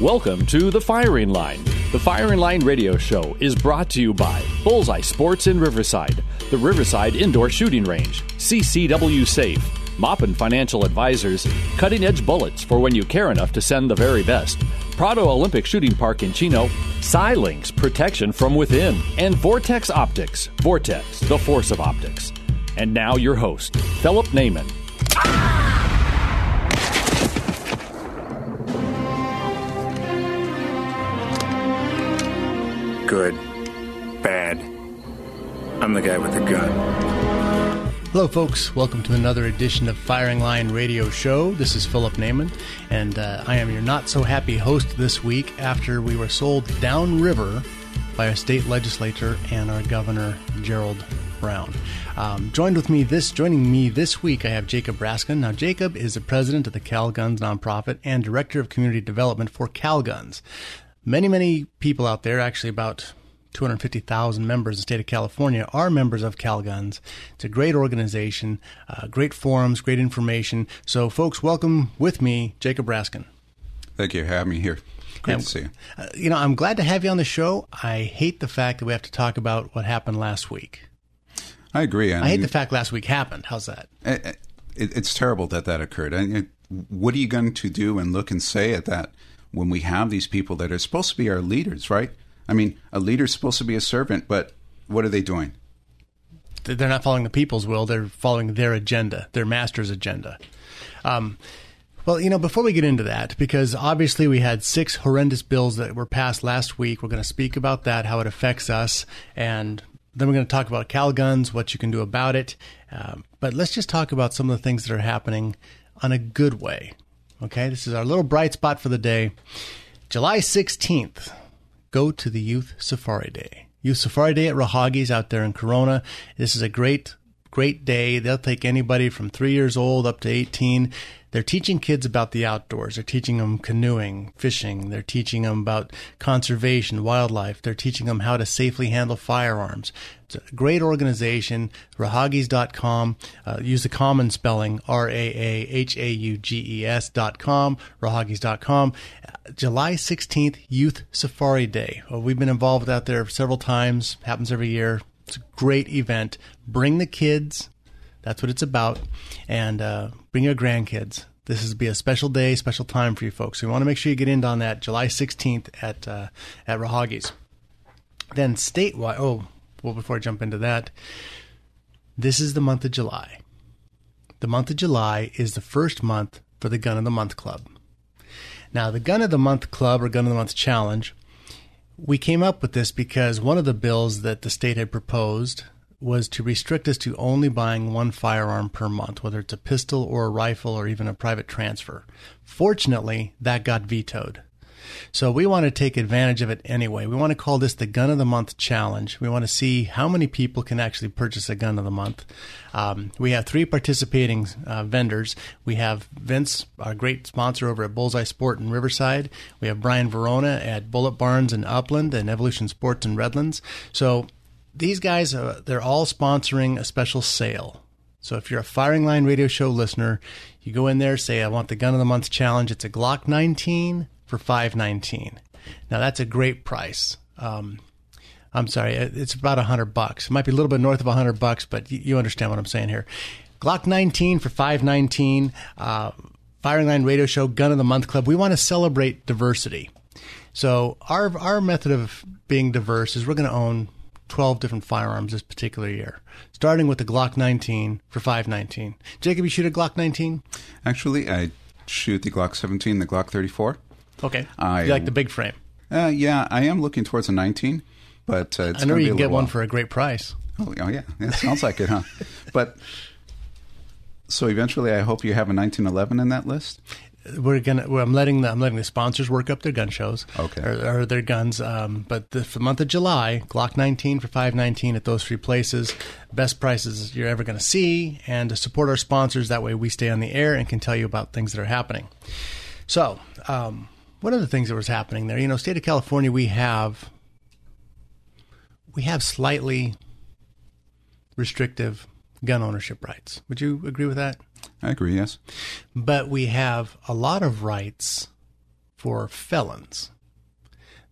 Welcome to The Firing Line. The Firing Line radio show is brought to you by Bullseye Sports in Riverside, the Riverside Indoor Shooting Range, CCW Safe, Moppin Financial Advisors, Cutting Edge Bullets for when you care enough to send the very best, Prado Olympic Shooting Park in Chino, Silinks Protection from Within, and Vortex Optics, Vortex, the force of optics. And now your host, Philip Naiman. Good. Bad. I'm the guy with the gun. Hello, folks. Welcome to another edition of Firing Line Radio Show. This is Philip Naiman, and uh, I am your not so happy host this week after we were sold downriver by our state legislature and our governor, Gerald Brown. Um, joined with me this, joining me this week, I have Jacob Raskin. Now, Jacob is the president of the Cal Guns nonprofit and director of community development for Cal Guns. Many, many people out there, actually about 250,000 members in the state of California are members of CalGuns. It's a great organization, uh, great forums, great information. So, folks, welcome with me, Jacob Raskin. Thank you for having me here. Great And, to see you. Uh, you know, I'm glad to have you on the show. I hate the fact that we have to talk about what happened last week. I agree. I hate the fact last week happened. How's that? it, it, it's terrible that that occurred. And it, what are you going to do and look and say at that when we have these people that are supposed to be our leaders, right? I mean, a leader's supposed to be a servant, but what are they doing? They're not following the people's will. They're following their agenda, their master's agenda. Um, well, you know, before we get into that, because obviously we had six horrendous bills that were passed last week. We're going to speak about that, how it affects us, and then we're going to talk about Cal Guns, what you can do about it. Um, but let's just talk about some of the things that are happening on a good way. Okay, this is our little bright spot for the day. July 16th, go to the Youth Safari Day. Youth Safari Day at Raahauge's out there in Corona. This is a great, great day. They'll take anybody from three years old up to 18. They're teaching kids about the outdoors. They're teaching them canoeing, fishing. They're teaching them about conservation, wildlife. They're teaching them how to safely handle firearms. It's a great organization, raahauges.com. Uh, use the common spelling, R A A H A U G E S dot com, raahauges.com. July 16th, Youth Safari Day. Well, we've been involved out there several times, happens every year. It's a great event. Bring the kids. That's what it's about. And uh, bring your grandkids. This is be a special day, special time for you folks. You want to make sure you get in on that July 16th at uh, at Raahauge's. Then statewide. Oh, well, before I jump into that, this is the month of July. The month of July is the first month for the Gun of the Month Club. Now, the Gun of the Month Club or Gun of the Month Challenge, we came up with this because one of the bills that the state had proposed was to restrict us to only buying one firearm per month, whether it's a pistol or a rifle or even a private transfer. Fortunately, that got vetoed. So we want to take advantage of it anyway. We want to call this the Gun of the Month Challenge. We want to see how many people can actually purchase a gun of the month. Um, we have three participating uh, vendors. We have Vince, our great sponsor over at Bullseye Sport in Riverside. We have Brian Verona at Bullet Barns in Upland and Evolution Sports in Redlands. So these guys, uh, they're all sponsoring a special sale. So if you're a Firing Line Radio Show listener, you go in there, say, I want the Gun of the Month challenge. It's a Glock 19 for 519. Now that's a great price. Um, I'm sorry, it's about a hundred bucks. It might be a little bit north of a hundred bucks, but you, you understand what I'm saying here. Glock 19 for 519. Uh, Firing Line Radio Show Gun of the Month Club. We want to celebrate diversity. So our our method of being diverse is we're going to own 12 different firearms this particular year, starting with the Glock 19 for 519. Jacob, you shoot a Glock 19? Actually, I shoot the Glock 17, the Glock 34. Okay. I- you like the big frame? Uh, yeah, I am looking towards a 19, but uh, it's I know you can get one while. for a great price. Oh, oh yeah, it sounds like it, huh? But so eventually, I hope you have a 1911 in that list. we're gonna. Well, I'm letting the I'm letting the sponsors work up their gun shows. Okay. Or, or their guns. Um, but the, for the month of July, Glock 19 for 519 at those three places, best prices you're ever going to see, and to support our sponsors. That way, we stay on the air and can tell you about things that are happening. So, um, one of the things that was happening there, you know, state of California, we have we have slightly restrictive gun ownership rights. Would you agree with that? I agree. Yes. But we have a lot of rights for felons.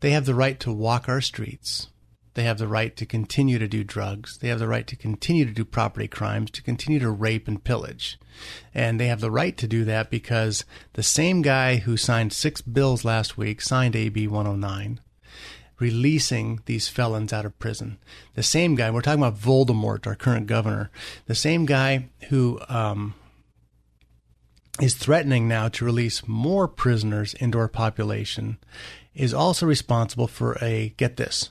They have the right to walk our streets. They have the right to continue to do drugs. They have the right to continue to do property crimes, to continue to rape and pillage. And they have the right to do that because the same guy who signed six bills last week signed AB 109 releasing these felons out of prison. The same guy, we're talking about Voldemort, our current governor, the same guy who um, is threatening now to release more prisoners into our population, is also responsible for a, get this,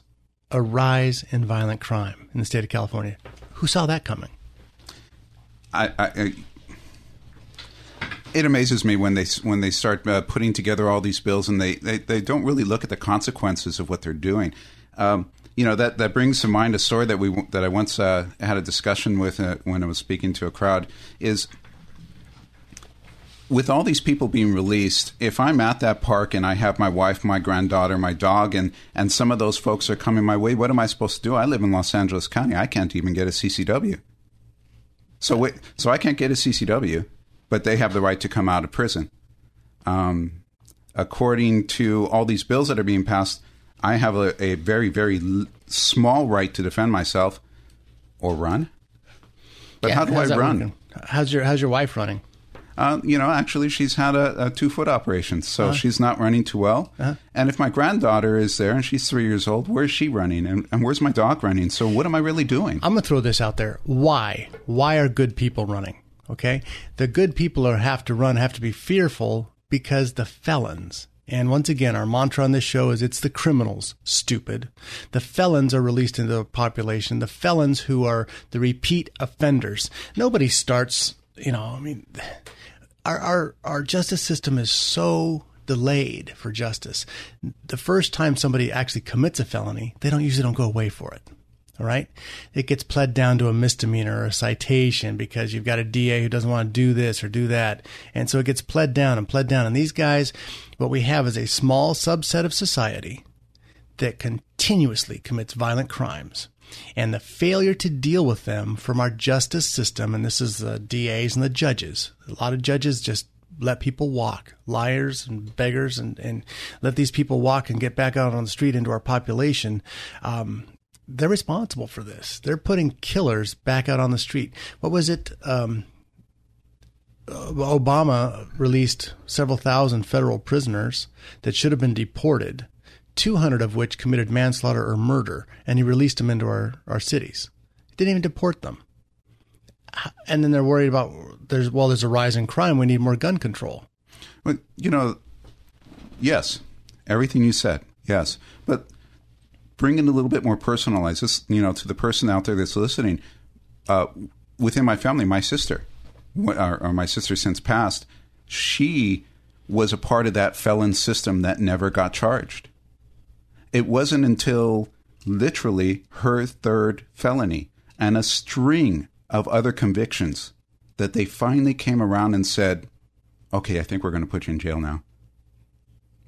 a rise in violent crime in the state of California. Who saw that coming? I, I, I it amazes me when they when they start uh, putting together all these bills and they, they, they don't really look at the consequences of what they're doing. Um, you know that that brings to mind a story that we that I once uh, had a discussion with uh, when I was speaking to a crowd is with all these people being released, if I'm at that park and I have my wife, my granddaughter, my dog, and, and some of those folks are coming my way, what am I supposed to do? I live in Los Angeles County. I can't even get a CCW. So, wait, so I can't get a CCW but they have the right to come out of prison. Um, according to all these bills that are being passed, I have a, a very, very l- small right to defend myself or run. But Yeah, how do I run? working? How's your How's your wife running? Uh, you know, actually, she's had a, a two foot operation, so Uh-huh. she's not running too well. And if my granddaughter is there and she's three years old, where's she running? And, and where's my dog running? So what am I really doing? I'm going to throw this out there. Why? Why are good people running? Okay. The good people are have to run, have to be fearful because the felons. And once again, our mantra on this show is it's the criminals, stupid. The felons are released into the population. The felons who are the repeat offenders. Nobody starts, you know, I mean, our, our, our justice system is so delayed for justice. The first time somebody actually commits a felony, they don't usually don't go away for it. All right. It gets pled down to a misdemeanor or a citation because you've got a DA who doesn't want to do this or do that. And so it gets pled down and pled down. And these guys, what we have is a small subset of society that continuously commits violent crimes. And the failure to deal with them from our justice system, and this is the DAs and the judges. A lot of judges just let people walk, liars and beggars, and, and let these people walk and get back out on the street into our population. Um, they're responsible for this. They're putting killers back out on the street. What was it? Um, Obama released several thousand federal prisoners that should have been deported, 200 of which committed manslaughter or murder, and he released them into our, our cities. He didn't even deport them. And then they're worried about there's well, there's a rise in crime. We need more gun control. But you know, yes, everything you said, yes. But bring it a little bit more personalized. This, you know, to the person out there that's listening. Uh, within my family, my sister, or, or my sister since passed, she was a part of that felon system that never got charged. It wasn't until literally her third felony and a string of other convictions that they finally came around and said, okay, I think we're going to put you in jail now.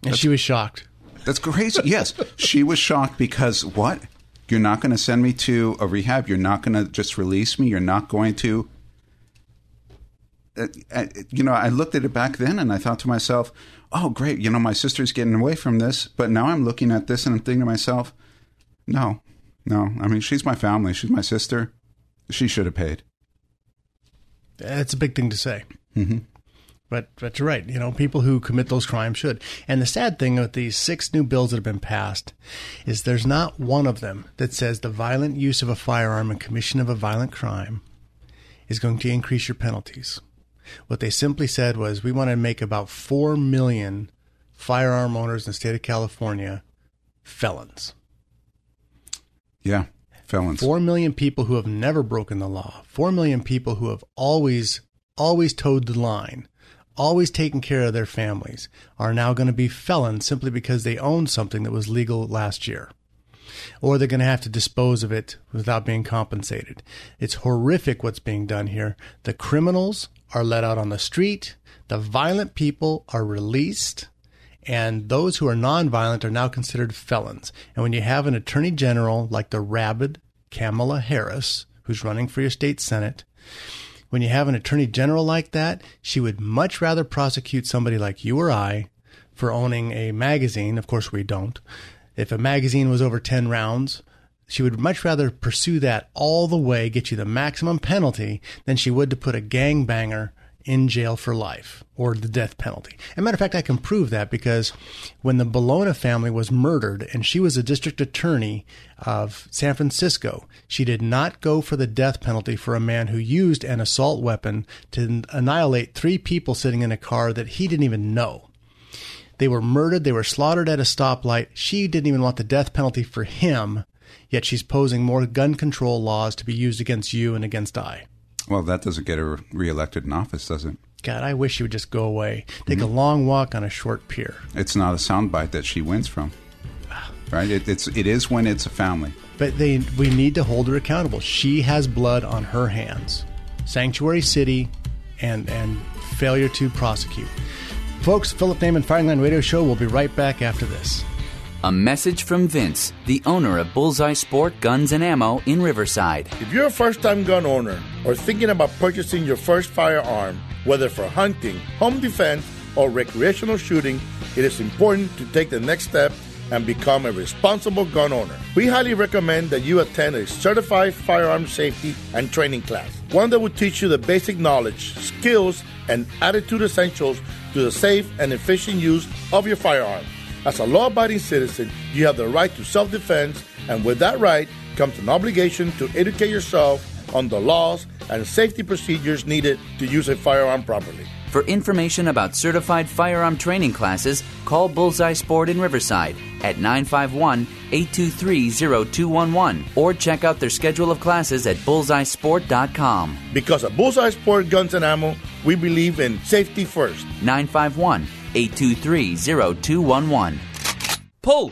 And she was shocked. That's crazy. yes. She was shocked because what? You're not going to send me to a rehab. You're not going to just release me. You're not going to. Uh, uh, you know, I looked at it back then and I thought to myself, oh, great. You know, my sister's getting away from this. But now I'm looking at this and I'm thinking to myself, no, no. I mean, she's my family. She's my sister. She should have paid. That's a big thing to say. Mm-hmm. But but you're right. You know, people who commit those crimes should. And the sad thing with these six new bills that have been passed is there's not one of them that says the violent use of a firearm and commission of a violent crime is going to increase your penalties. What they simply said was we want to make about four million firearm owners in the state of California felons. Yeah. Felons. Four million people who have never broken the law. Four million people who have always, always toed the line, always taken care of their families, are now going to be felons simply because they owned something that was legal last year. Or they're going to have to dispose of it without being compensated. It's horrific what's being done here. The criminals are let out on the street, the violent people are released, and those who are nonviolent are now considered felons. And when you have an attorney general like the rabid Kamala Harris, who's running for your state senate, when you have an attorney general like that, she would much rather prosecute somebody like you or I for owning a magazine. Of course, we don't. If a magazine was over 10 rounds, she would much rather pursue that all the way, get you the maximum penalty, than she would to put a gangbanger in jail for life or the death penalty. As a matter of fact, I can prove that because when the Bologna family was murdered and she was a district attorney of San Francisco, she did not go for the death penalty for a man who used an assault weapon to annihilate three people sitting in a car that he didn't even know. They were murdered, they were slaughtered at a stoplight. She didn't even want the death penalty for him, yet she's posing more gun control laws to be used against you and against I. Well, that doesn't get her reelected in office, does it? God, I wish she would just go away. Take mm-hmm. a long walk on a short pier. It's not a soundbite that she wins from, right? It, it's it is when it's a family. But they we need to hold her accountable. She has blood on her hands. Sanctuary City, and and failure to prosecute. Folks, Philip Naiman Firing Line Radio Show. We'll be right back after this. A message from Vince, the owner of Bullseye Sport Guns and Ammo in Riverside. If you're a first time gun owner or thinking about purchasing your first firearm, whether for hunting, home defense, or recreational shooting, it is important to take the next step and become a responsible gun owner. We highly recommend that you attend a certified firearm safety and training class, one that will teach you the basic knowledge, skills, and attitude essentials to the safe and efficient use of your firearm. As a law abiding citizen, you have the right to self defense, and with that right comes an obligation to educate yourself on the laws and safety procedures needed to use a firearm properly. For information about certified firearm training classes, call Bullseye Sport in Riverside at 951 823 0211 or check out their schedule of classes at bullseyesport.com. Because at Bullseye Sport Guns and Ammo, we believe in safety first. 951 823 0211. Pull!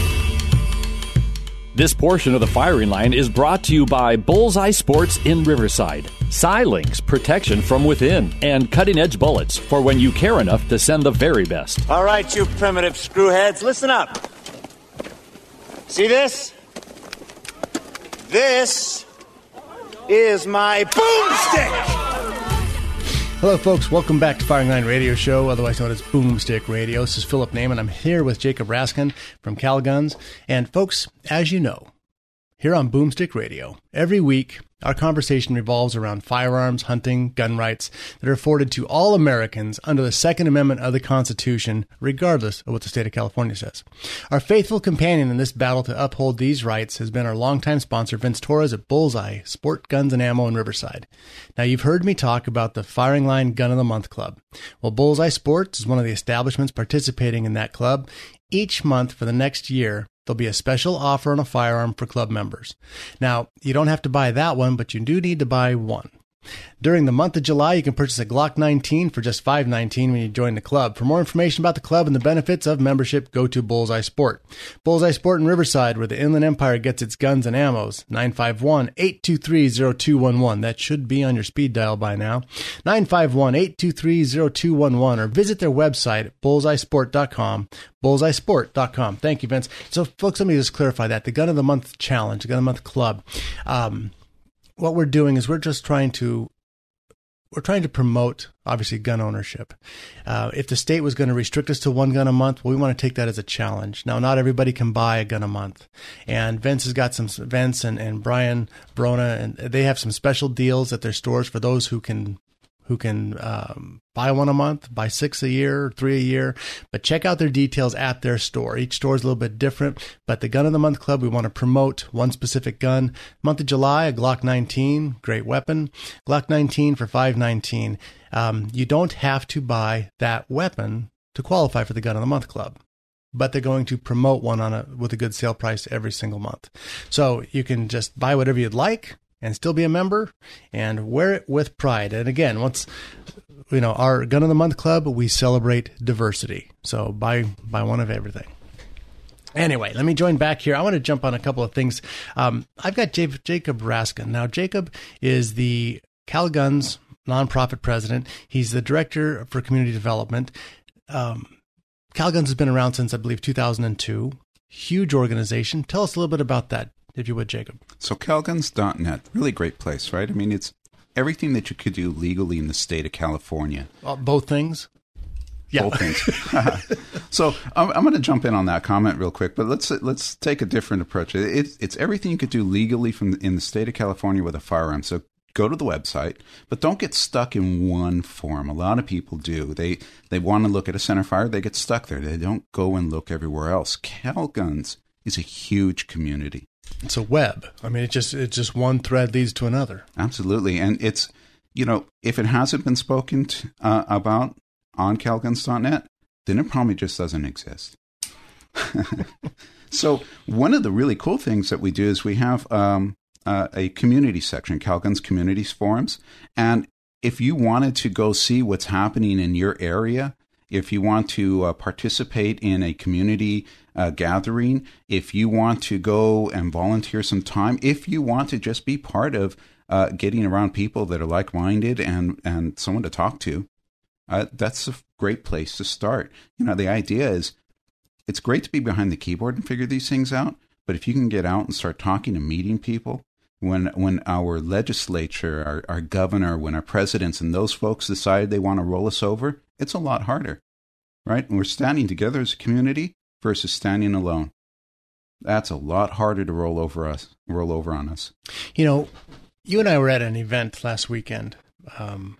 This portion of the firing line is brought to you by Bullseye Sports in Riverside, Silinks protection from within, and cutting edge bullets for when you care enough to send the very best. All right, you primitive screwheads, listen up. See this? This is my boomstick! Hello, folks. Welcome back to Firing Line Radio Show, otherwise known as Boomstick Radio. This is Philip Naiman. I'm here with Jacob Raskin from Calguns. And, folks, as you know, here on Boomstick Radio, every week our conversation revolves around firearms, hunting, gun rights that are afforded to all Americans under the Second Amendment of the Constitution, regardless of what the state of California says. Our faithful companion in this battle to uphold these rights has been our longtime sponsor, Vince Torres at Bullseye Sport Guns and Ammo in Riverside. Now, you've heard me talk about the Firing Line Gun of the Month Club. Well, Bullseye Sports is one of the establishments participating in that club. Each month for the next year, There'll be a special offer on a firearm for club members. Now, you don't have to buy that one, but you do need to buy one. During the month of July, you can purchase a Glock 19 for just $5.19 when you join the club. For more information about the club and the benefits of membership, go to Bullseye Sport. Bullseye Sport in Riverside, where the Inland Empire gets its guns and ammos. 951-823-0211. That should be on your speed dial by now. 951-823-0211 or visit their website bullseyesport.com. Bullseyesport.com. Thank you, Vince. So, folks, let me just clarify that. The Gun of the Month Challenge, the Gun of the Month Club, um, what we're doing is we're just trying to we're trying to promote obviously gun ownership. Uh, if the state was going to restrict us to one gun a month, well, we want to take that as a challenge. Now, not everybody can buy a gun a month, and Vince has got some Vince and, and Brian Brona, and they have some special deals at their stores for those who can who can um, buy one a month, buy six a year, three a year. But check out their details at their store. Each store is a little bit different. But the Gun of the Month Club, we want to promote one specific gun. Month of July, a Glock 19, great weapon. Glock 19 for 519. Um, you don't have to buy that weapon to qualify for the Gun of the Month Club but they're going to promote one on a with a good sale price every single month. So you can just buy whatever you'd like and still be a member and wear it with pride. And again, once you know our Gun of the Month Club, we celebrate diversity. So buy buy one of everything. Anyway, let me join back here. I want to jump on a couple of things. Um, I've got Jacob Raskin. Now, Jacob is the CalGuns nonprofit president. He's the director for community development. Um, CalGuns has been around since, I believe, 2002. Huge organization. Tell us a little bit about that, if you would, Jacob. So calguns.net, really great place, right? I mean, it's everything that you could do legally in the state of California. Uh, both things. Yeah. Both things. so I'm, I'm going to jump in on that comment real quick, but let's let's take a different approach. It's it's everything you could do legally from in the state of California with a firearm. So go to the website, but don't get stuck in one form. A lot of people do. They they want to look at a center fire, they get stuck there. They don't go and look everywhere else. Calguns is a huge community. It's a web. I mean, it just it's just one thread leads to another. Absolutely, and it's you know if it hasn't been spoken uh, about on calguns.net, then it probably just doesn't exist. so one of the really cool things that we do is we have um, uh, a community section, Calguns Communities Forums, and if you wanted to go see what's happening in your area, if you want to uh, participate in a community uh, gathering, if you want to go and volunteer some time, if you want to just be part of uh, getting around people that are like minded and, and someone to talk to, uh, that's a great place to start. You know, the idea is it's great to be behind the keyboard and figure these things out, but if you can get out and start talking and meeting people, when when our legislature, our, our governor, when our presidents and those folks decide they want to roll us over, it's a lot harder, right? And we're standing together as a community versus standing alone. That's a lot harder to roll over us, roll over on us. You know, you and I were at an event last weekend, um,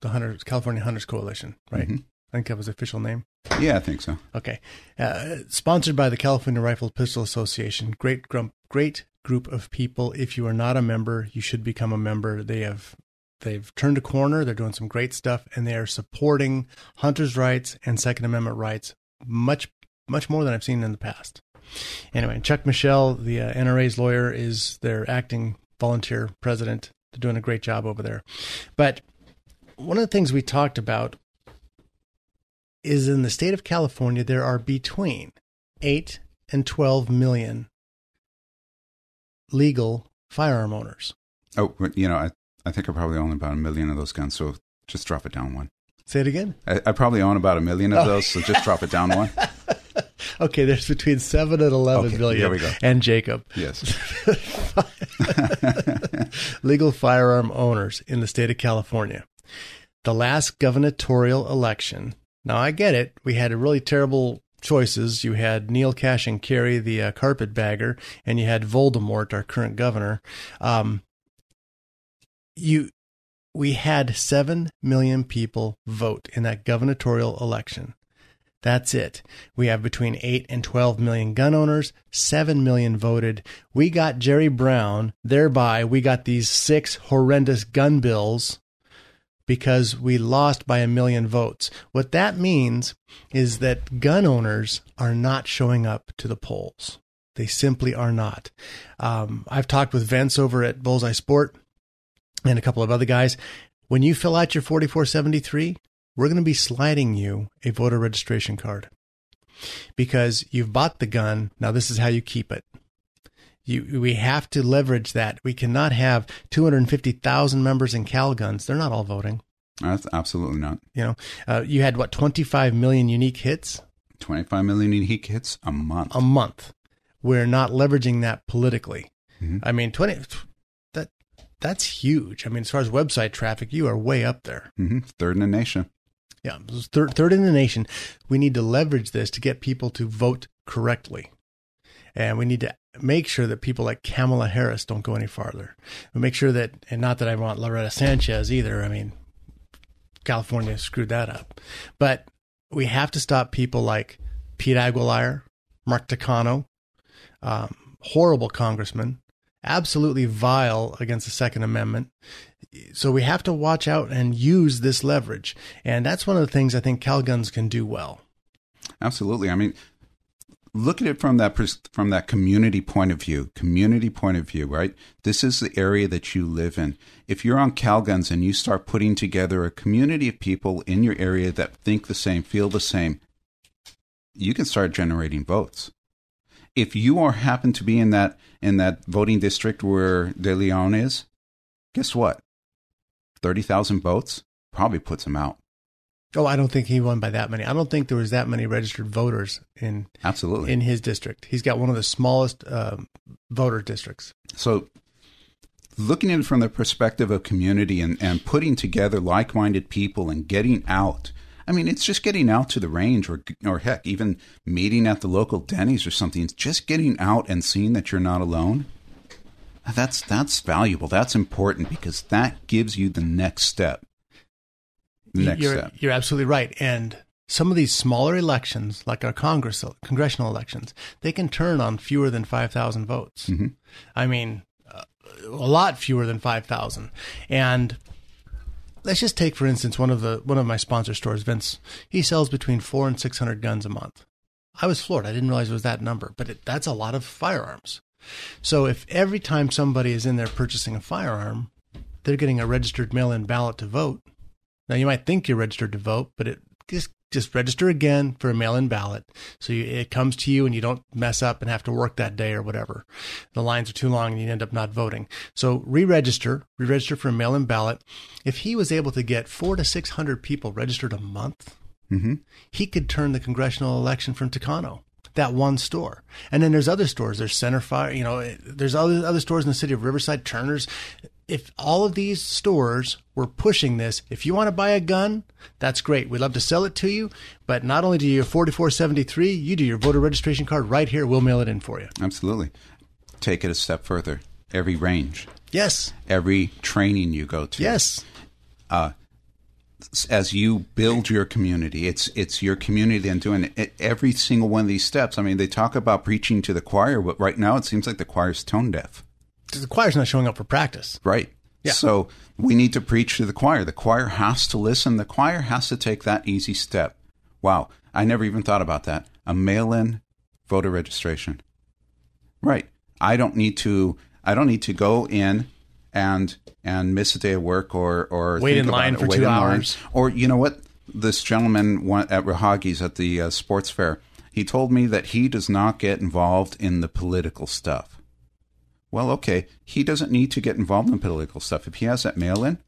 the Hunters, California Hunters Coalition, right? Mm-hmm. I think that was the official name. Yeah, I think so. Okay, uh, sponsored by the California Rifle Pistol Association. Great, grump, great group of people. If you are not a member, you should become a member. They have they've turned a corner. They're doing some great stuff, and they are supporting hunters' rights and Second Amendment rights much much more than I've seen in the past. Anyway, Chuck Michel, the uh, NRA's lawyer, is their acting volunteer president. They're doing a great job over there. But one of the things we talked about is in the state of California, there are between 8 and 12 million legal firearm owners. Oh, you know, I, I think I probably own about a million of those guns, so just drop it down one. Say it again. I, I probably own about a million of oh. those, so just drop it down one. okay, there's between seven and eleven okay, million. we go. And Jacob. Yes. legal firearm owners in the state of California. The last gubernatorial election. Now I get it. We had a really terrible choices. You had Neel Kashkari, the uh, carpetbagger, and you had Voldemort, our current governor. Um, you, we had seven million people vote in that gubernatorial election. That's it. We have between 8 and 12 million gun owners, 7 million voted. We got Jerry Brown, thereby, we got these six horrendous gun bills because we lost by a million votes. What that means is that gun owners are not showing up to the polls. They simply are not. Um, I've talked with Vince over at Bullseye Sport. And a couple of other guys. When you fill out your 4473, we're going to be sliding you a voter registration card because you've bought the gun. Now, this is how you keep it. You, we have to leverage that. We cannot have 250,000 members in Cal Guns. They're not all voting. That's absolutely not. You know, uh, you had what 25 million unique hits. 25 million unique hits a month. A month. We're not leveraging that politically. Mm-hmm. I mean, 20 that that's huge. I mean, as far as website traffic, you are way up there. Mm-hmm. Third in the nation. Yeah, third, third in the nation. We need to leverage this to get people to vote correctly. And we need to make sure that people like Kamala Harris don't go any farther. We make sure that, and not that I want Loretta Sanchez either. I mean, California screwed that up. But we have to stop people like Pete Aguilar, Mark Takano, um, horrible congressman, absolutely vile against the Second Amendment. So we have to watch out and use this leverage. And that's one of the things I think Calguns can do well. Absolutely. I mean, look at it from that from that community point of view community point of view right this is the area that you live in if you're on calguns and you start putting together a community of people in your area that think the same feel the same you can start generating votes if you are happen to be in that in that voting district where de leon is guess what 30,000 votes probably puts him out Oh, I don't think he won by that many. I don't think there was that many registered voters in absolutely in his district. He's got one of the smallest uh, voter districts. So, looking at it from the perspective of community and, and putting together like-minded people and getting out. I mean, it's just getting out to the range, or or heck, even meeting at the local Denny's or something. It's just getting out and seeing that you're not alone. That's that's valuable. That's important because that gives you the next step next you're, step. You're absolutely right. And some of these smaller elections, like our Congress congressional elections, they can turn on fewer than five thousand votes. Mm-hmm. I mean, uh, a lot fewer than five thousand. And let's just take, for instance, one of the one of my sponsor stores, Vince. He sells between four and six hundred guns a month. I was floored. I didn't realize it was that number, but it, that's a lot of firearms. So if every time somebody is in there purchasing a firearm, they're getting a registered mail-in ballot to vote now you might think you're registered to vote, but it just just register again for a mail-in ballot, so you, it comes to you and you don't mess up and have to work that day or whatever. The lines are too long and you end up not voting. So re-register, re-register for a mail-in ballot. If he was able to get four to six hundred people registered a month, mm-hmm. he could turn the congressional election from Takano that one store. And then there's other stores. There's Centerfire, you know, there's other other stores in the city of Riverside, Turner's if all of these stores were pushing this, if you want to buy a gun, that's great. We'd love to sell it to you. But not only do you 4473, you do your voter registration card right here. We'll mail it in for you. Absolutely. Take it a step further. Every range. Yes. Every training you go to. Yes. Uh, as you build your community, it's it's your community and doing it, every single one of these steps. I mean, they talk about preaching to the choir, but right now it seems like the choir's tone deaf the choir's not showing up for practice. Right. Yeah. So we need to preach to the choir. The choir has to listen. The choir has to take that easy step. Wow. I never even thought about that. A mail in voter registration. Right. I don't need to I don't need to go in and and miss a day of work or or wait in line for two hours. Line. Or you know what? This gentleman at Raahauge's at the uh, sports fair, he told me that he does not get involved in the political stuff well, okay, he doesn't need to get involved in political stuff. If he has that mail in,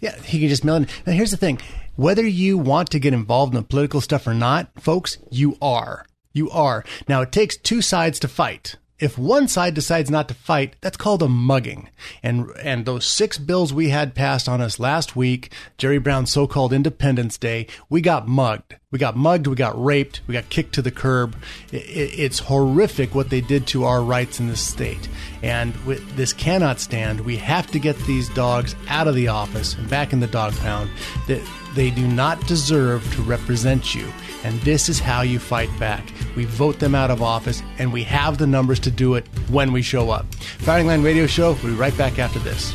yeah, he can just mail in. Now, here's the thing whether you want to get involved in the political stuff or not, folks, you are. You are. Now, it takes two sides to fight. If one side decides not to fight, that's called a mugging. And and those six bills we had passed on us last week, Jerry Brown's so-called Independence Day, we got mugged. We got mugged, we got raped, we got kicked to the curb. It, it's horrific what they did to our rights in this state. And this cannot stand. We have to get these dogs out of the office and back in the dog pound. That they do not deserve to represent you. And this is how you fight back. We vote them out of office, and we have the numbers to do it when we show up. Firing Line Radio Show, we'll be right back after this.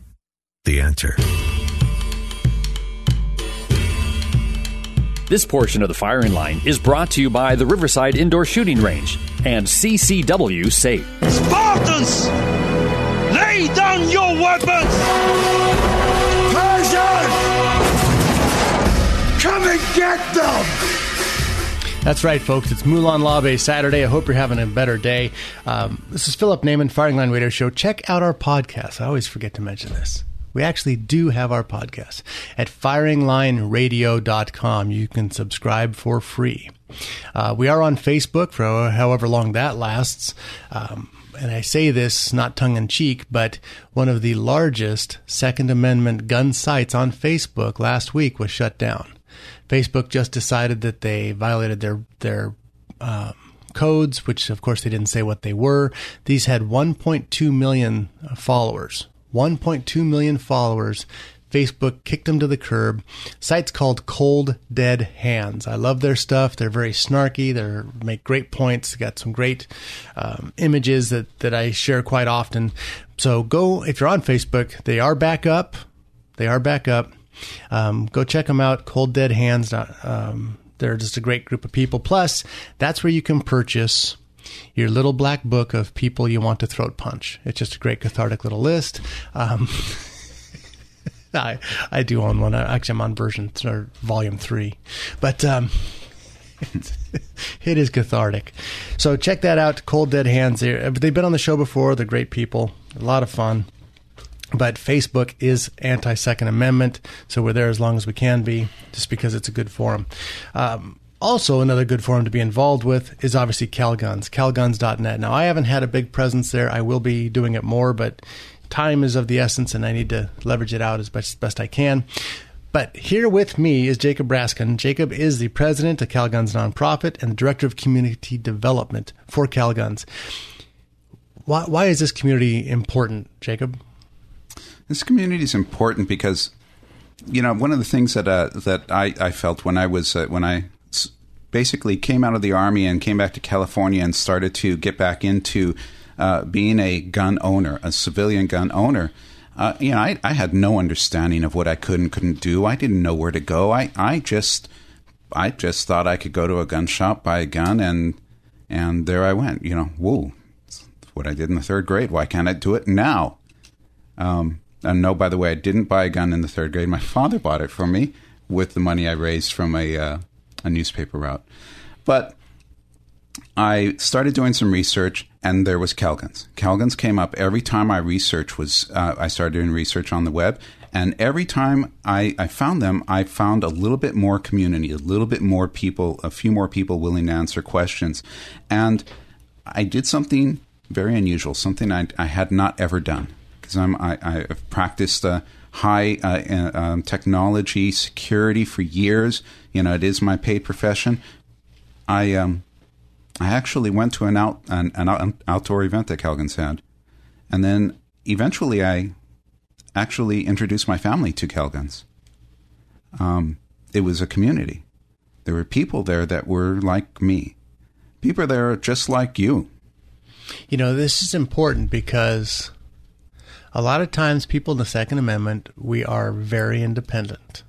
The answer. This portion of the firing line is brought to you by the Riverside Indoor Shooting Range and CCW Safe. Spartans! Lay down your weapons! Persians! Come and get them! That's right, folks. It's Molon Labe Saturday. I hope you're having a better day. Um, this is Philip Naiman, Firing Line Radio Show. Check out our podcast. I always forget to mention this. We actually do have our podcast at firinglineradio.com. You can subscribe for free. Uh, we are on Facebook for however long that lasts. Um, and I say this not tongue in cheek, but one of the largest Second Amendment gun sites on Facebook last week was shut down. Facebook just decided that they violated their their um, codes, which of course they didn't say what they were. These had 1.2 million followers. 1.2 million followers. Facebook kicked them to the curb. Site's called Cold Dead Hands. I love their stuff. They're very snarky. They make great points. Got some great um, images that that I share quite often. So go if you're on Facebook. They are back up. They are back up. Um, go check them out. Cold Dead Hands. Um, they're just a great group of people. Plus, that's where you can purchase your little black book of people you want to throat punch. It's just a great cathartic little list. Um, I I do own one. Actually, I'm on version or volume three, but um, it is cathartic. So check that out. Cold Dead Hands. They've been on the show before. They're great people. A lot of fun. But Facebook is anti Second Amendment, so we're there as long as we can be, just because it's a good forum. Um, also, another good forum to be involved with is obviously CalGuns, calguns.net. Now, I haven't had a big presence there. I will be doing it more, but time is of the essence, and I need to leverage it out as best, best I can. But here with me is Jacob Raskin. Jacob is the president of CalGuns nonprofit and the director of community development for CalGuns. Why, why is this community important, Jacob? This community is important because, you know, one of the things that uh, that I, I felt when I was uh, when I basically came out of the army and came back to California and started to get back into uh, being a gun owner, a civilian gun owner. Uh, you know, I, I had no understanding of what I could and couldn't do. I didn't know where to go. I, I just I just thought I could go to a gun shop, buy a gun, and and there I went. You know, whoa, what I did in the third grade. Why can't I do it now? Um, and no, by the way, I didn't buy a gun in the third grade. My father bought it for me with the money I raised from a uh, a newspaper route. But I started doing some research, and there was CalGuns. CalGuns came up every time I research was. Uh, I started doing research on the web, and every time I, I found them, I found a little bit more community, a little bit more people, a few more people willing to answer questions, and I did something very unusual, something I, I had not ever done because I'm I, I've practiced uh, high uh, um, technology security for years. You know, it is my paid profession. I um, I actually went to an out an, an outdoor event that CalGuns had, and then eventually I actually introduced my family to CalGuns. Um, it was a community. There were people there that were like me. People there just like you. You know, this is important because a lot of times people in the Second Amendment, we are very independent.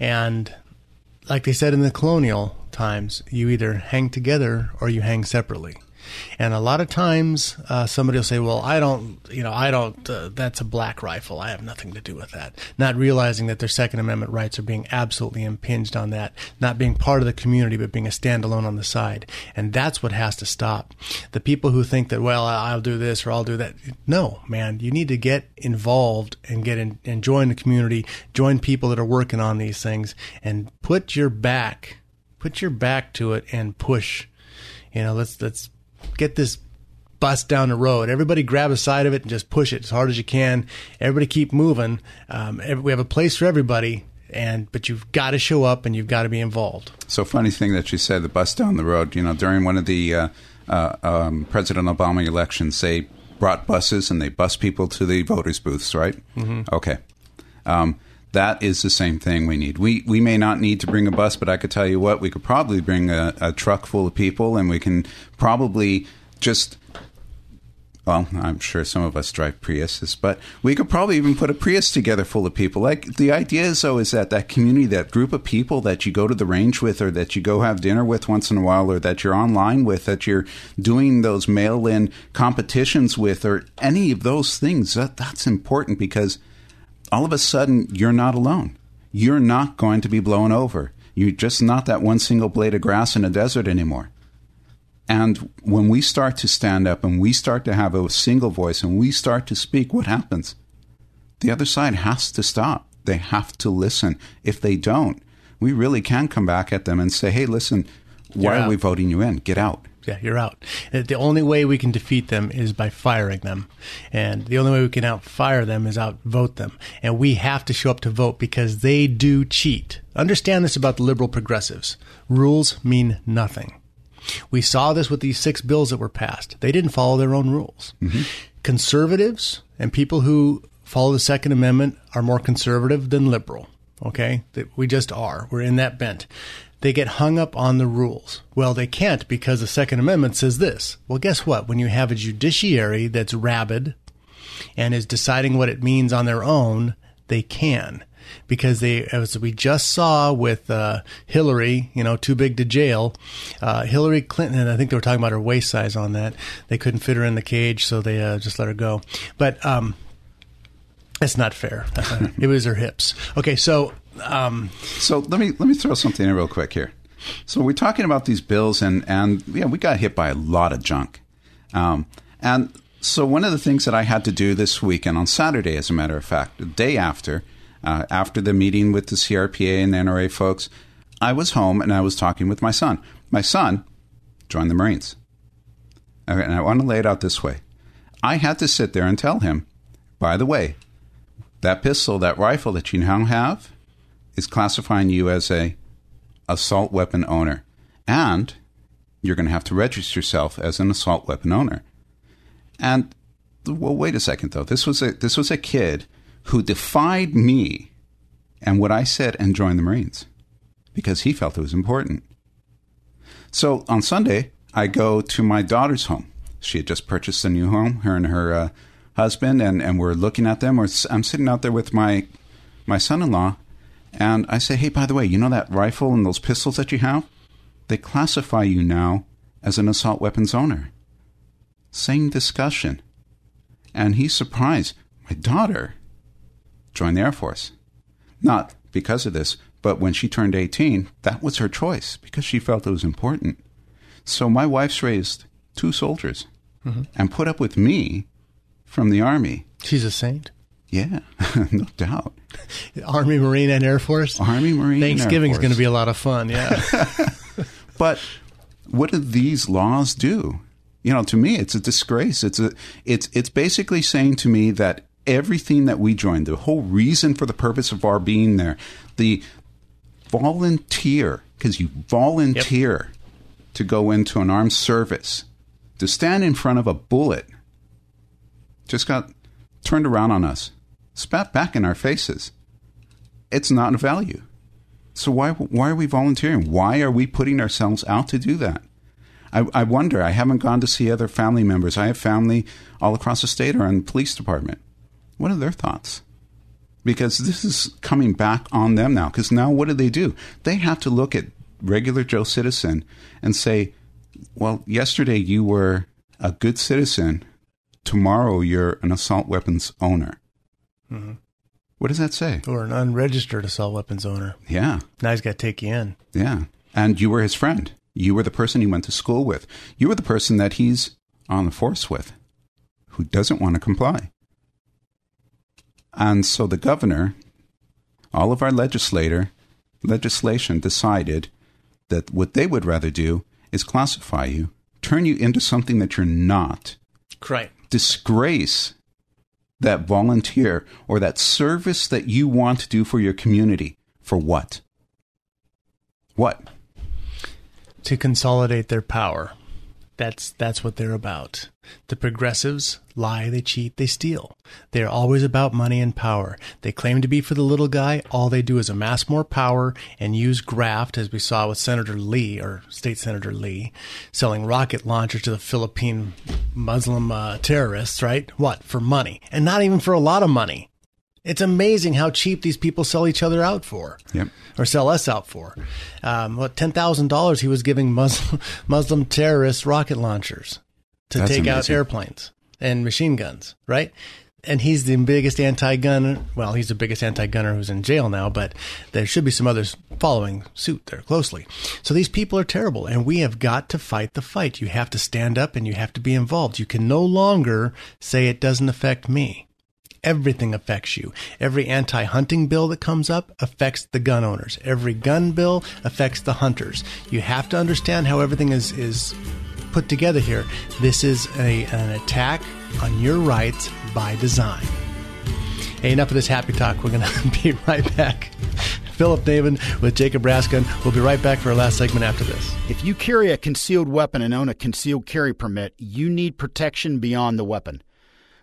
And like they said in the colonial times, you either hang together or you hang separately. And a lot of times, uh, somebody will say, "Well, I don't, you know, I don't. Uh, that's a black rifle. I have nothing to do with that." Not realizing that their Second Amendment rights are being absolutely impinged on that, not being part of the community, but being a standalone on the side. And that's what has to stop. The people who think that, well, I'll do this or I'll do that. No, man, you need to get involved and get in and join the community, join people that are working on these things, and put your back, put your back to it, and push. You know, let's let's get this bus down the road. Everybody grab a side of it and just push it as hard as you can. Everybody keep moving. Um, we have a place for everybody, and but you've got to show up and you've got to be involved. So funny thing that you said the bus down the road. You know, during one of the uh, uh, um, President Obama elections, they brought buses and they bus people to the voters' booths, right? Mm-hmm. Okay. Um, that is the same thing we need. We we may not need to bring a bus, but I could tell you what, we could probably bring a, a truck full of people, and we can probably just. Well, I'm sure some of us drive Priuses, but we could probably even put a Prius together full of people. Like the idea is, though, is that that community, that group of people that you go to the range with, or that you go have dinner with once in a while, or that you're online with, that you're doing those mail-in competitions with, or any of those things. That that's important because all of a sudden you're not alone. You're not going to be blown over. You're just not that one single blade of grass in a desert anymore. And when we start to stand up and we start to have a single voice and we start to speak, what happens? The other side has to stop. They have to listen. If they don't, we really can come back at them and say, hey, listen, why You're we voting you in? Get out. Yeah, you're out. The only way we can defeat them is by firing them. And the only way we can outfire them is outvote them. And we have to show up to vote because they do cheat. Understand this about the liberal progressives. Rules mean nothing. We saw this with these six bills that were passed. They didn't follow their own rules. Mm-hmm. Conservatives and people who follow the Second Amendment are more conservative than liberal. Okay? That we just are. We're in that bent. They get hung up on the rules. Well, they can't because the Second Amendment says this. Well, guess what? When you have a judiciary that's rabid and is deciding what it means on their own, they can. Because they, as we just saw with uh, Hillary, you know, too big to jail. Uh, Hillary Clinton, and I think they were talking about her waist size on that. They couldn't fit her in the cage, so they uh, just let her go. But um, that's not fair. it was her hips. Okay, so um, So let me let me throw something in real quick here. So we're talking about these bills, and and yeah, we got hit by a lot of junk. Um, and so one of the things that I had to do this weekend on Saturday, as a matter of fact, the day after, uh, after the meeting with the CRPA and the NRA folks, I was home and I was talking with my son. My son joined the Marines. Okay, and I want to lay it out this way. I had to sit there and tell him, by the way, that pistol, that rifle that you now have, is classifying you as a assault weapon owner, and you're going to have to register yourself as an assault weapon owner. And well, wait a second though. This was a this was a kid who defied me and what I said and joined the Marines because he felt it was important. So on Sunday, I go to my daughter's home. She had just purchased a new home, her and her uh, husband, and, and we're looking at them. S- I'm sitting out there with my my son-in-law, and I say, "Hey, by the way, you know that rifle and those pistols that you have? They classify you now as an assault weapons owner." Same discussion, and he's surprised. My daughter joined the Air Force, not because of this, but when she turned 18, that was her choice because she felt it was important. So my wife's raised two soldiers Mhm. and put up with me from the Army. she's a saint. Yeah, no doubt. Army, Marine, and Air Force. Army, Marine, and Air Thanksgiving's Force. going to be a lot of fun. Yeah. But what do these laws do? You know, to me, it's a disgrace. It's a, it's, it's basically saying to me that everything that we joined, the whole reason for the purpose of our being there, the volunteer, because you volunteer to go into an armed service, to stand in front of a bullet, just got turned around on us, spat back in our faces. It's not a value. So why why are we volunteering? Why are we putting ourselves out to do that? I, I wonder. I haven't gone to see other family members. I have family all across the state or in the police department. What are their thoughts? Because this is coming back on them now. Because now what do they do? They have to look at regular Joe citizen and say, Well, yesterday you were a good citizen. Tomorrow you're an assault weapons owner. Mm-hmm. What does that say? Or an unregistered assault weapons owner. Yeah. Now he's got to take you in. Yeah. And you were his friend. You were the person he went to school with. You were the person that he's on the force with who doesn't want to comply. And so the governor, all of our legislator, legislation decided that what they would rather do is classify you, turn you into something that you're not. Right. Disgrace that volunteer or that service that you want to do for your community. For what? What? To consolidate their power. That's that's what they're about. The progressives lie, they cheat, they steal. They are always about money and power. They claim to be for the little guy. All they do is amass more power and use graft, as we saw with Senator Yee or State Senator Yee, selling rocket launchers to the Philippine Muslim uh, terrorists. Right? What for money? And not even for a lot of money. It's amazing how cheap these people sell each other out for, yep. or sell us out for. Um, what ten thousand dollars he was giving Muslim, Muslim terrorists rocket launchers to That's take out airplanes and machine guns, right? And he's the biggest anti-gunner. Well, he's the biggest anti-gunner who's in jail now, but there should be some others following suit there closely. So these people are terrible, and we have got to fight the fight. You have to stand up and you have to be involved. You can no longer say it doesn't affect me everything affects you. Every anti hunting bill that comes up affects the gun owners. Every gun bill affects the hunters. You have to understand how everything is, is put together here. This is a, an attack on your rights by design. Hey, enough of this happy talk. We're going to be right back. Philip David with Jacob Raskin. We'll be right back for our last segment after this. If you carry a concealed weapon and own a concealed carry permit, you need protection beyond the weapon.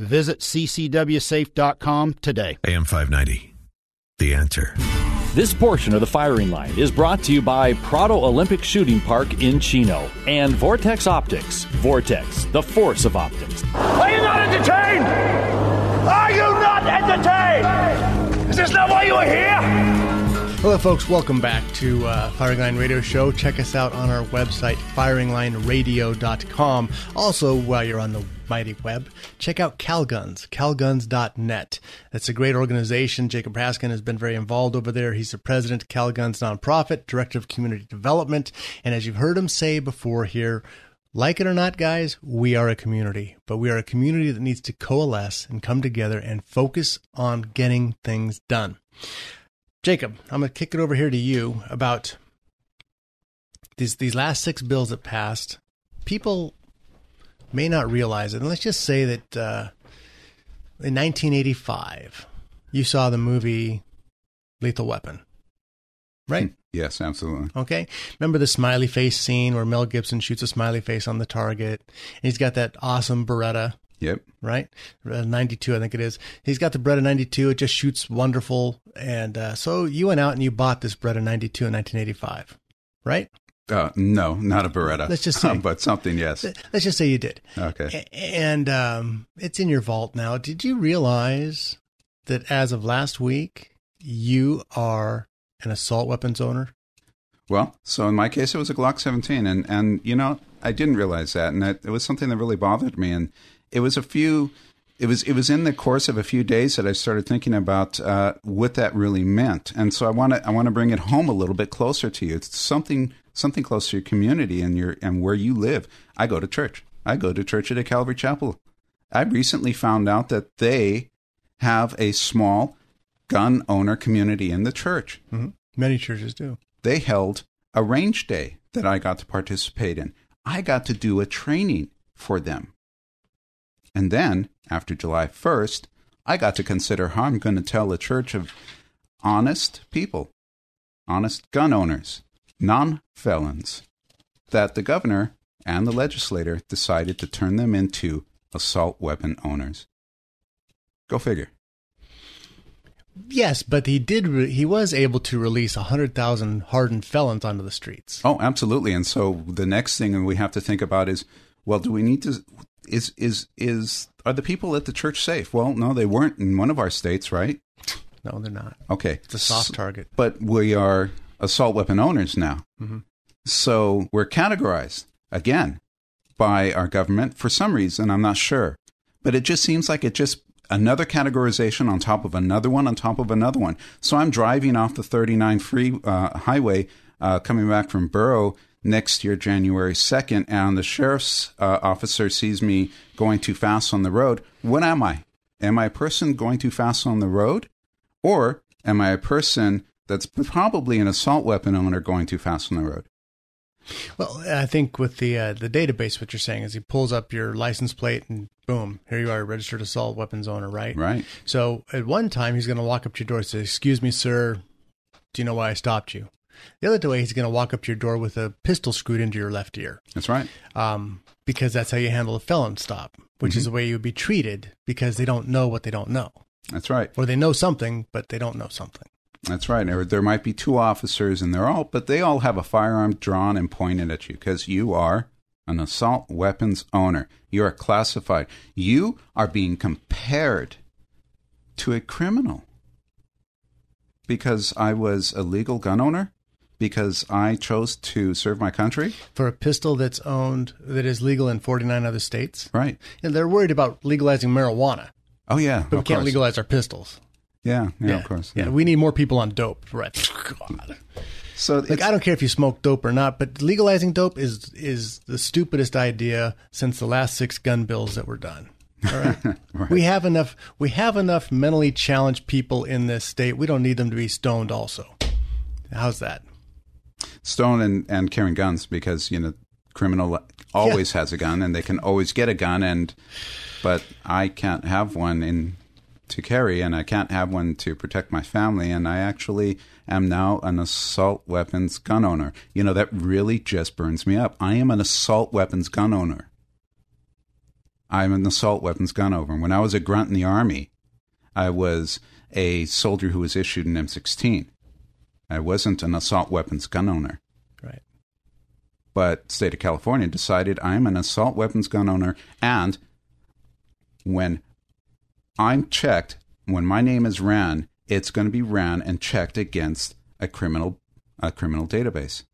Visit ccwsafe.com today. AM 590. The answer. This portion of the firing line is brought to you by Prado Olympic Shooting Park in Chino and Vortex Optics. Vortex, the force of optics. Are you not entertained? Are you not entertained? Is this not why you are here? Hello, folks. Welcome back to uh, Firing Line Radio Show. Check us out on our website, firinglineradio.com. Also, while you're on the mighty web, check out Calguns, calguns.net. That's a great organization. Jacob Raskin has been very involved over there. He's the president of Calguns Nonprofit, director of community development. And as you've heard him say before here, like it or not, guys, we are a community, but we are a community that needs to coalesce and come together and focus on getting things done. Jacob, I'm going to kick it over here to you about these these last six bills that passed. People may not realize it, and let's just say that uh, in 1985, you saw the movie Lethal Weapon, right? Yes, absolutely. Okay. Remember the smiley face scene where Mel Gibson shoots a smiley face on the target, and he's got that awesome Beretta. Yep. Right? Uh, 92, I think it is. He's got the Beretta 92. It just shoots wonderful. And uh, so you went out and you bought this Beretta 92 in 1985, right? Uh, no, not a Beretta. Let's just say- but something, yes. Let's just say you did. Okay. And um, it's in your vault now. Did you realize that as of last week, you are an assault weapons owner? Well, so in my case, it was a Glock 17, and and you know I didn't realize that, and that it was something that really bothered me, and it was a few. It was it was in the course of a few days that I started thinking about uh, what that really meant, and so I want to I want to bring it home a little bit closer to you. It's something something close to your community and your and where you live. I go to church. I go to church at a Calvary Chapel. I recently found out that they have a small gun owner community in the church. Mm-hmm. Many churches do. they held a range day that I got to participate in. I got to do a training for them. And then, after July 1st, I got to consider how I'm going to tell a church of honest people, honest gun owners, non felons, that the governor and the legislator decided to turn them into assault weapon owners. Go figure. Yes, but he did. Re- he was able to release hundred thousand hardened felons onto the streets. Oh, absolutely. And so the next thing we have to think about is, well, do we need to? Is is is are the people at the church safe? Well, no, they weren't in one of our states, right? No, they're not. Okay, It's a soft target. But we are assault weapon owners now. Mhm. So we're categorized again by our government for some reason. I'm not sure. But it just seems like it just another categorization on top of another one on top of another one. So I'm driving off the 39 free uh, highway uh, coming back from Burro next year, January 2nd, and the sheriff's uh, officer sees me going too fast on the road. What am I? Am I a person going too fast on the road? Or am I a person that's probably an assault weapon owner going too fast on the road? Well, I think with the uh, the database, what you're saying is he pulls up your license plate and boom, here you are, registered assault weapons owner, right? Right. So at one time, he's going to walk up to your door and say, "Excuse me, sir, do you know why I stopped you?" The other way, he's going to walk up to your door with a pistol screwed into your left ear. That's right. Um, because that's how you handle a felon stop, which is Mhm. the way you would be treated because they don't know what they don't know. That's right. Or they know something, but they don't know something. That's right. There, there might be two officers, and they're all, but they all have a firearm drawn and pointed at you because you are an assault weapons owner. You are classified. You are being compared to a criminal because I was a legal gun owner, because I chose to serve my country. For a pistol that's owned, that is legal in 49 other states. Right. And they're worried about legalizing marijuana, Oh yeah, but we can't course. legalize our pistols. Yeah, yeah, of course. Yeah, we need more people on dope. Right. God. So like, I don't care if you smoke dope or not, but legalizing dope is is the stupidest idea since the last six gun bills that were done. All right. Right. We have enough. We have enough mentally challenged people in this state. We don't need them to be stoned. Also, how's that? Stone and, and carrying guns because you know criminal always has a gun and they can always get a gun and but I can't have one in to carry and I can't have one to protect my family and I actually am now an assault weapons gun owner. You know that really just burns me up. I am an assault weapons gun owner. I'm an assault weapons gun owner. When I was a grunt in the army, I was a soldier who was issued an M16. I wasn't an assault weapons gun owner. Right. But state of California decided I'm an assault weapons gun owner and when I'm checked, when my name is ran, it's going to be ran and checked against a criminal a criminal database.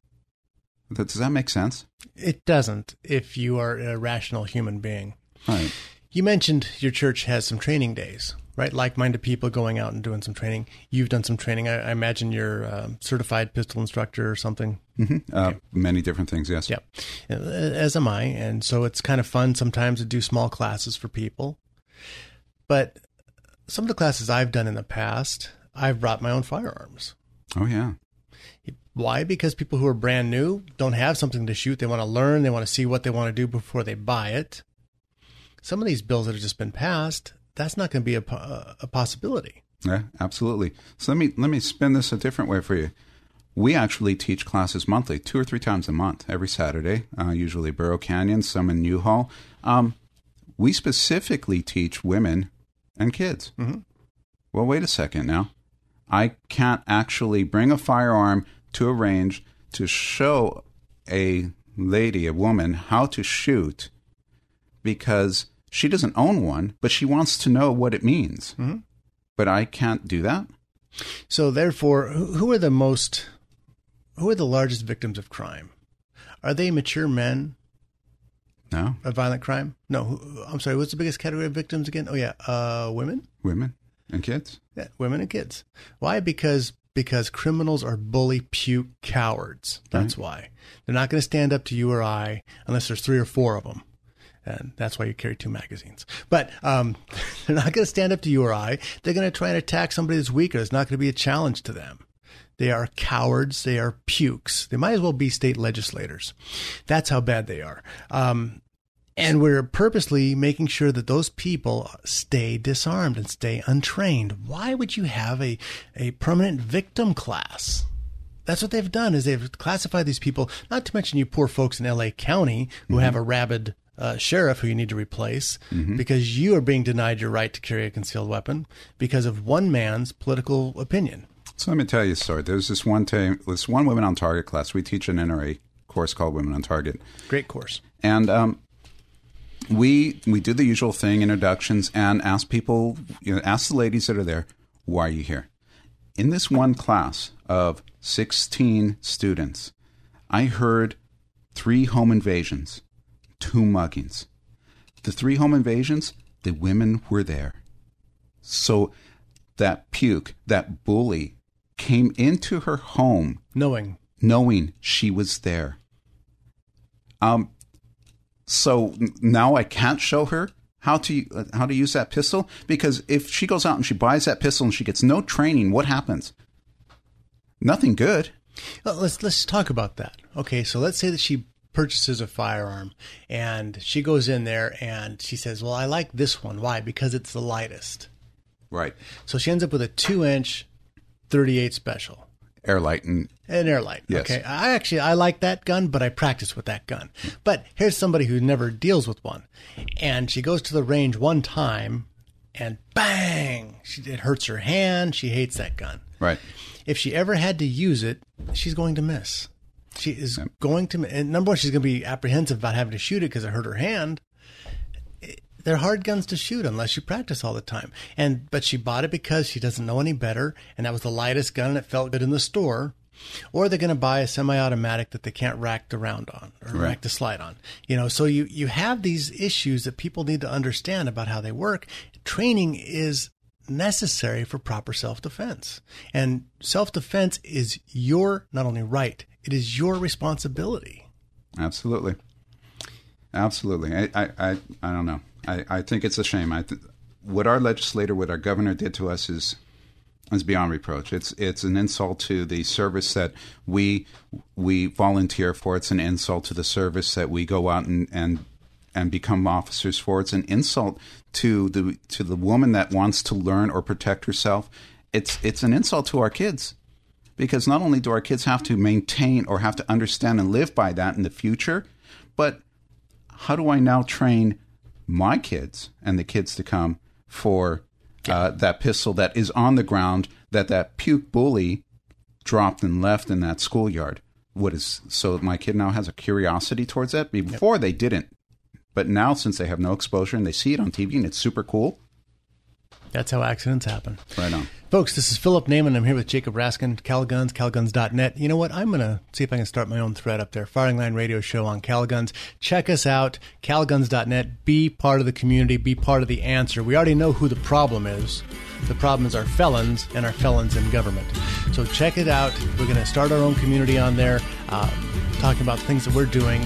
Does that make sense? It doesn't if you are a rational human being. Right. You mentioned your church has some training days, right? Like-minded people going out and doing some training. You've done some training. I, I imagine you're a certified pistol instructor or something. hmm Uh, many different things, yes. Yep. As am I. And so it's kind of fun sometimes to do small classes for people. But some of the classes I've done in the past, I've brought my own firearms. Oh yeah. Why? Because people who are brand new don't have something to shoot. They want to learn. They want to see what they want to do before they buy it. Some of these bills that have just been passed, that's not going to be a, a possibility. Yeah, absolutely. So let me let me spin this a different way for you. We actually teach classes monthly, two or three times a month, every Saturday. Uh, usually Burro Canyon, some in Newhall. Um, we specifically teach women and kids. Mhm. Well, wait a second now. I can't actually bring a firearm to a range to show a lady, a woman, how to shoot because she doesn't own one, but she wants to know what it means. Mhm. But I can't do that. So therefore, who are the most, who are the largest victims of crime? Are they mature men No, of violent crime? No, who- I'm sorry. What's the biggest category of victims again? Oh yeah, uh, women. women and kids. Yeah, women and kids. Why? Because because criminals are bully puke cowards. That's why they're not going to stand up to you or I unless there's three or four of them, and that's why you carry two magazines. But um, they're not going to stand up to you or I. They're going to try and attack somebody that's weaker. It's not going to be a challenge to them. They are cowards. They are pukes. They might as well be state legislators. That's how bad they are. Um, and we're purposely making sure that those people stay disarmed and stay untrained. Why would you have a, a permanent victim class? That's what they've done is they've classified these people, not to mention you poor folks in LA County who mm-hmm. have a rabid uh, sheriff who you need to replace mm-hmm. because you are being denied your right to carry a concealed weapon because of one man's political opinion. So let me tell you a story. There's this one time, this one Women on Target class. We teach an NRA course called Women on Target. Great course. And um, we we do the usual thing, introductions, and ask people, you know, ask the ladies that are there, why are you here? In this one class of 16 students, I heard three home invasions, two muggings. The three home invasions, the women were there. So that puke, that bully, came into her home knowing knowing she was there. Um, so now I can't show her how to uh, how to use that pistol because if she goes out and she buys that pistol and she gets no training, what happens? Nothing good. Well, let's let's talk about that. Okay, so let's say that she purchases a firearm and she goes in there and she says, "Well, I like this one. Why? Because it's the lightest." Right. So she ends up with a two inch 38 special. AirLite and an AirLite. Yes. Okay. I actually I like that gun, but I practice with that gun. But here's somebody who never deals with one, and she goes to the range one time, and bang, she, it hurts her hand. She hates that gun. Right. If she ever had to use it, she's going to miss. She is yep. going to. And number one, she's going to be apprehensive about having to shoot it because it hurt her hand they're hard guns to shoot unless you practice all the time. And but she bought it because she doesn't know any better, and that was the lightest gun and it felt good in the store. Or they're going to buy a semi-automatic that they can't rack the round on or right. rack the slide on. You know, so you you have these issues that people need to understand about how they work. Training is necessary for proper self-defense. And self-defense is your not only right, it is your responsibility. Absolutely. Absolutely. I, I, I, I don't know. I, I think it's a shame. I th- what our legislator, what our governor did to us is is beyond reproach. It's it's an insult to the service that we we volunteer for. It's an insult to the service that we go out and and and become officers for. It's an insult to the to the woman that wants to learn or protect herself. It's it's an insult to our kids because not only do our kids have to maintain or have to understand and live by that in the future, but how do I now train my kids and the kids to come for uh, that pistol that is on the ground that that puke bully dropped and left in that schoolyard. What is so? My kid now has a curiosity towards that. Before yep. they didn't, but now since they have no exposure and they see it on TV and it's super cool, that's how accidents happen. Right on. Folks, this is Philip Naiman. I'm here with Jacob Raskin, Calguns, calguns.net. You know what? I'm going to see if I can start my own thread up there. Firing Line Radio Show on Calguns. Check us out, calguns.net. Be part of the community. Be part of the answer. We already know who the problem is. The problem is our felons and our felons in government. So check it out. We're going to start our own community on there, uh, talking about things that we're doing.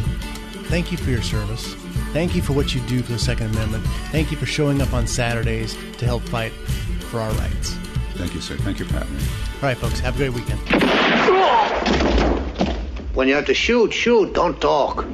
Thank you for your service. Thank you for what you do for the Second Amendment. Thank you for showing up on Saturdays to help fight for our rights. Thank you, sir. Thank you for having me. All right, folks. Have a great weekend. When you have to shoot, shoot. Don't talk.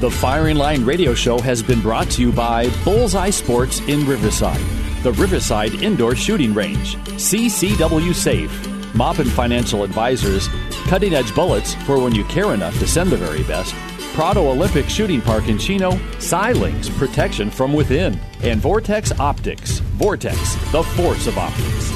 The Firing Line radio show has been brought to you by Bullseye Sports in Riverside, the Riverside Indoor Shooting Range, CCW Safe, Maupin Financial Advisors, cutting edge bullets for when you care enough to send the very best, Prado Olympic Shooting Park in Chino, Xilinx Protection from Within, and Vortex Optics. Vortex, the force of optics.